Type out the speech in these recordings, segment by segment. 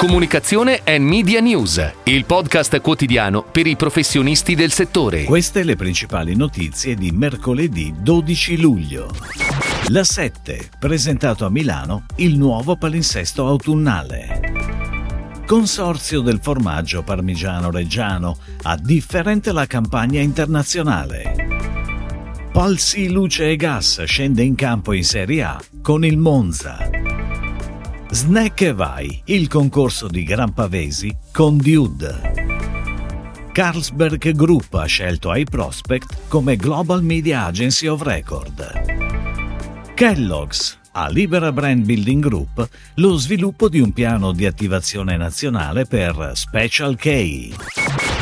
Comunicazione e Media News, il podcast quotidiano per i professionisti del settore. Queste le principali notizie di mercoledì 12 luglio. La 7, presentato a Milano il nuovo palinsesto autunnale. Consorzio del formaggio parmigiano reggiano, a differente la campagna internazionale. Palsi Luce e Gas scende in campo in Serie A con il Monza. Snack e Vai, il concorso di Gran Pavesi con Dude. Carlsberg Group ha scelto iProspect come Global Media Agency of Record. Kellogg's a Libera Brand Building Group lo sviluppo di un piano di attivazione nazionale per Special K.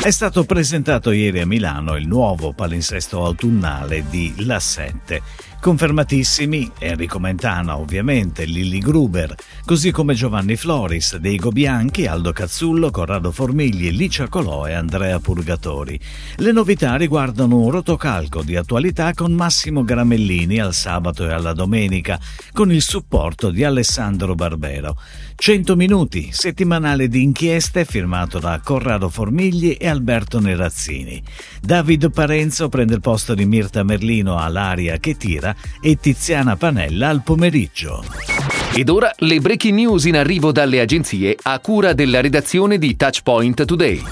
È stato presentato ieri a Milano il nuovo palinsesto autunnale di La 7 Confermatissimi Enrico Mentana, ovviamente, Lilli Gruber, così come Giovanni Floris, Deigo Bianchi, Aldo Cazzullo, Corrado Formigli, Licia Colò e Andrea Purgatori. Le novità riguardano un rotocalco di attualità con Massimo Gramellini al sabato e alla domenica, con il supporto di Alessandro Barbero. 100 minuti, settimanale di inchieste firmato da Corrado Formigli e Alberto Nerazzini. David Parenzo prende il posto di Mirta Merlino all'aria che tira e Tiziana Panella al pomeriggio. Ed ora le breaking news in arrivo dalle agenzie a cura della redazione di Touchpoint Today.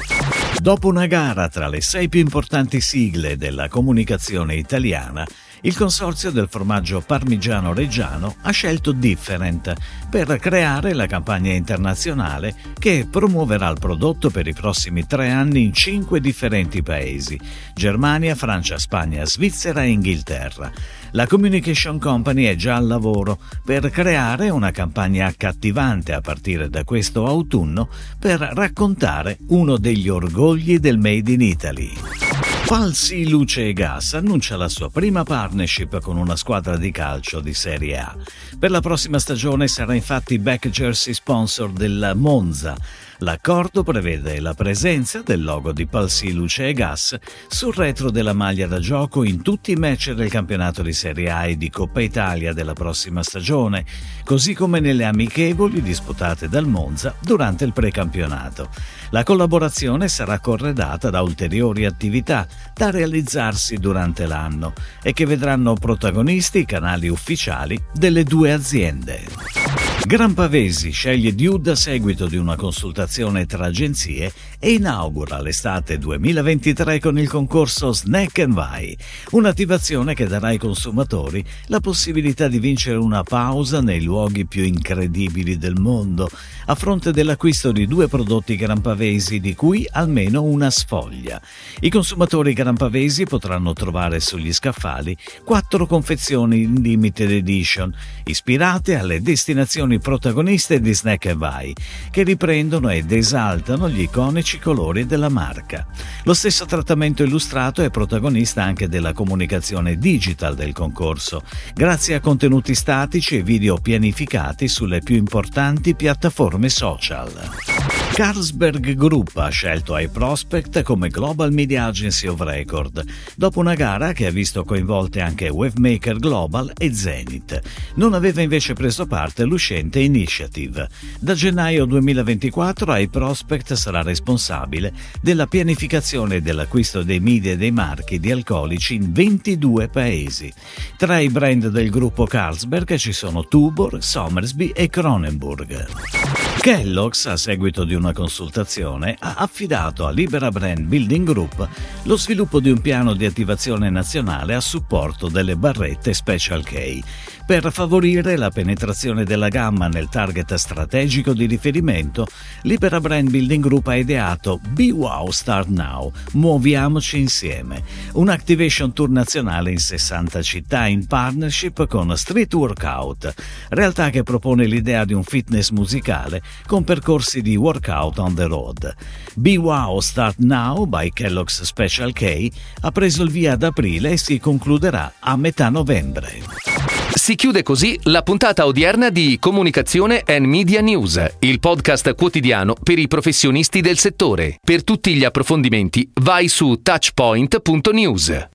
Dopo una gara tra le sei più importanti sigle della comunicazione italiana, il consorzio del formaggio parmigiano reggiano ha scelto Different per creare la campagna internazionale che promuoverà il prodotto per i prossimi tre anni in cinque differenti paesi: Germania, Francia, Spagna, Svizzera e Inghilterra. La Communication Company è già al lavoro per creare una campagna accattivante a partire da questo autunno per raccontare uno degli orgogli del Made in Italy. Falsi Luce e Gas annuncia la sua prima partnership con una squadra di calcio di Serie A. Per la prossima stagione sarà infatti back jersey sponsor del Monza. L'accordo prevede la presenza del logo di Palsi Luce e Gas sul retro della maglia da gioco in tutti i match del campionato di Serie A e di Coppa Italia della prossima stagione, così come nelle amichevoli disputate dal Monza durante il precampionato. La collaborazione sarà corredata da ulteriori attività da realizzarsi durante l'anno e che vedranno protagonisti i canali ufficiali delle due aziende. Gran Pavesi sceglie Dude a seguito di una consultazione tra agenzie e inaugura l'estate 2023 con il concorso Snack and Vai, un'attivazione che darà ai consumatori la possibilità di vincere una pausa nei luoghi più incredibili del mondo, a fronte dell'acquisto di due prodotti Gran Pavesi di cui almeno una sfoglia. I consumatori Gran Pavesi potranno trovare sugli scaffali quattro confezioni in limited edition, ispirate alle destinazioni protagoniste di Snack e Vai, che riprendono ed esaltano gli iconici colori della marca. Lo stesso trattamento illustrato è protagonista anche della comunicazione digital del concorso, grazie a contenuti statici e video pianificati sulle più importanti piattaforme social. Carlsberg Group ha scelto iProspect come Global Media Agency of Record, dopo una gara che ha visto coinvolte anche Wavemaker Global e Zenith. Non aveva invece preso parte l'uscente Initiative. Da gennaio 2024 iProspect sarà responsabile della pianificazione e dell'acquisto dei media e dei marchi di alcolici in 22 paesi. Tra i brand del gruppo Carlsberg ci sono Tubor, Somersby e Cronenburg. Kellogg's, a seguito di una consultazione, ha affidato a Libera Brand Building Group lo sviluppo di un piano di attivazione nazionale a supporto delle barrette Special K per favorire la penetrazione della gamma nel target strategico di riferimento. Libera Brand Building Group ha ideato Be Wow Start Now, muoviamoci insieme, un activation tour nazionale in 60 città in partnership con Street Workout, realtà che propone l'idea di un fitness musicale con percorsi di workout on the road. Be Wow Start Now by Kellogg's Special K ha preso il via ad aprile e si concluderà a metà novembre. Si chiude così la puntata odierna di Comunicazione and Media News, il podcast quotidiano per i professionisti del settore. Per tutti gli approfondimenti vai su touchpoint.news.